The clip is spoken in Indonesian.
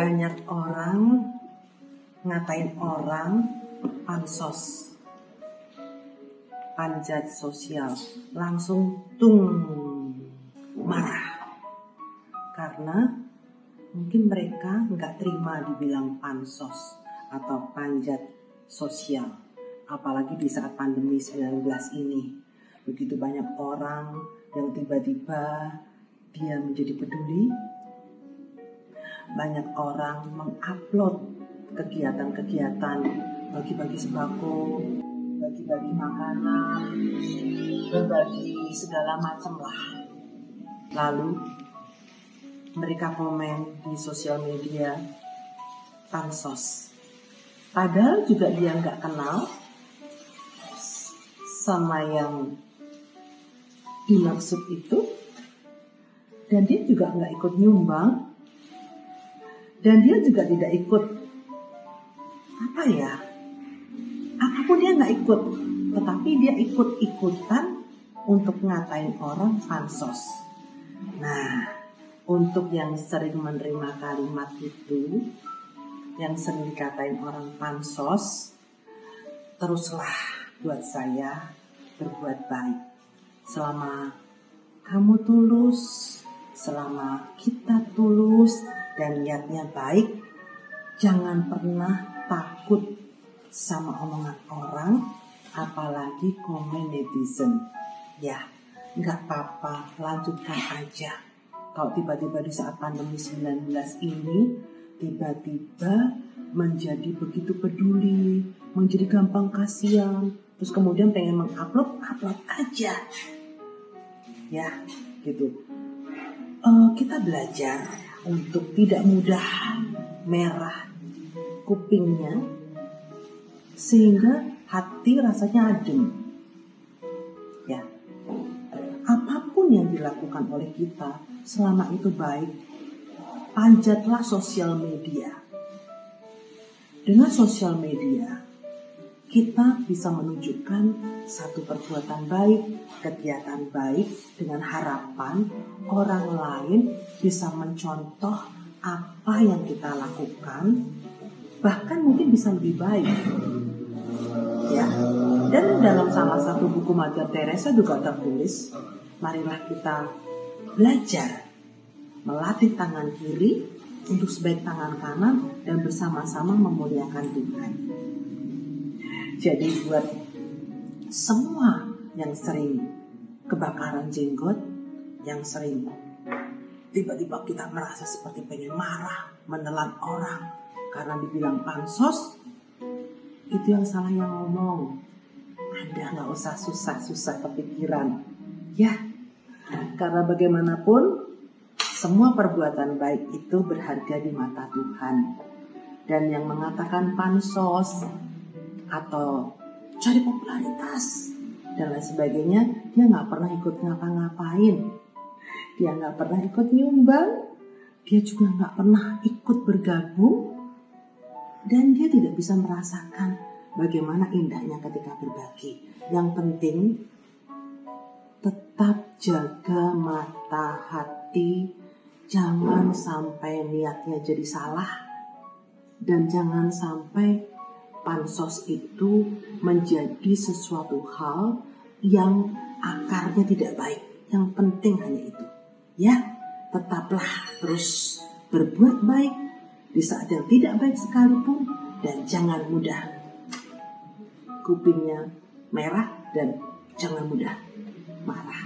banyak orang ngatain orang pansos panjat sosial langsung tung marah. Karena mungkin mereka nggak terima dibilang pansos atau panjat sosial apalagi di saat pandemi 19 ini. Begitu banyak orang yang tiba-tiba dia menjadi peduli banyak orang mengupload kegiatan-kegiatan bagi-bagi sembako, bagi-bagi makanan, berbagi segala macam lah. Lalu mereka komen di sosial media pansos. Padahal juga dia nggak kenal sama yang dimaksud itu dan dia juga nggak ikut nyumbang dan dia juga tidak ikut apa ya apa pun dia nggak ikut tetapi dia ikut ikutan untuk ngatain orang pansos. Nah untuk yang sering menerima kalimat itu yang sering dikatain orang pansos teruslah buat saya berbuat baik. Selama kamu tulus selama kita tulus dan niatnya baik, jangan pernah takut sama omongan orang, apalagi komen netizen. Ya, nggak apa-apa, lanjutkan aja. Kalau tiba-tiba di saat pandemi 19 ini, tiba-tiba menjadi begitu peduli, menjadi gampang kasihan, terus kemudian pengen mengupload, upload aja. Ya, gitu. Uh, kita belajar untuk tidak mudah merah kupingnya sehingga hati rasanya adem. Ya. Apa pun yang dilakukan oleh kita selama itu baik, panjatlah sosial media. Dengan sosial media, kita bisa menunjukkan satu perbuatan baik, kegiatan baik dengan harapan orang lain bisa mencontoh apa yang kita lakukan, bahkan mungkin bisa lebih baik. Ya, dan dalam salah satu buku Mother Teresa juga tertulis, marilah kita belajar melatih tangan kiri untuk sebaik tangan kanan dan bersama-sama memuliakan Tuhan. Jadi buat semua yang sering kebakaran jenggot, yang sering tiba-tiba kita merasa seperti pengen marah, menelan orang karena dibilang pansos, itu yang salah yang ngomong. Anda nggak usah susah-susah kepikiran. Ya, karena bagaimanapun semua perbuatan baik itu berharga di mata Tuhan. Dan yang mengatakan pansos, atau cari popularitas dan lain sebagainya dia nggak pernah ikut ngapa-ngapain. Dia nggak pernah ikut nyumbang. Dia juga nggak pernah ikut bergabung. Dan dia tidak bisa merasakan bagaimana indahnya ketika berbagi. Yang penting tetap jaga mata hati. Jangan sampai niatnya jadi salah. Dan jangan sampai pansos itu menjadi sesuatu hal yang akarnya tidak baik. Yang penting hanya itu. Ya, tetaplah terus berbuat baik di saat yang tidak baik sekalipun dan jangan mudah kupingnya merah dan jangan mudah marah.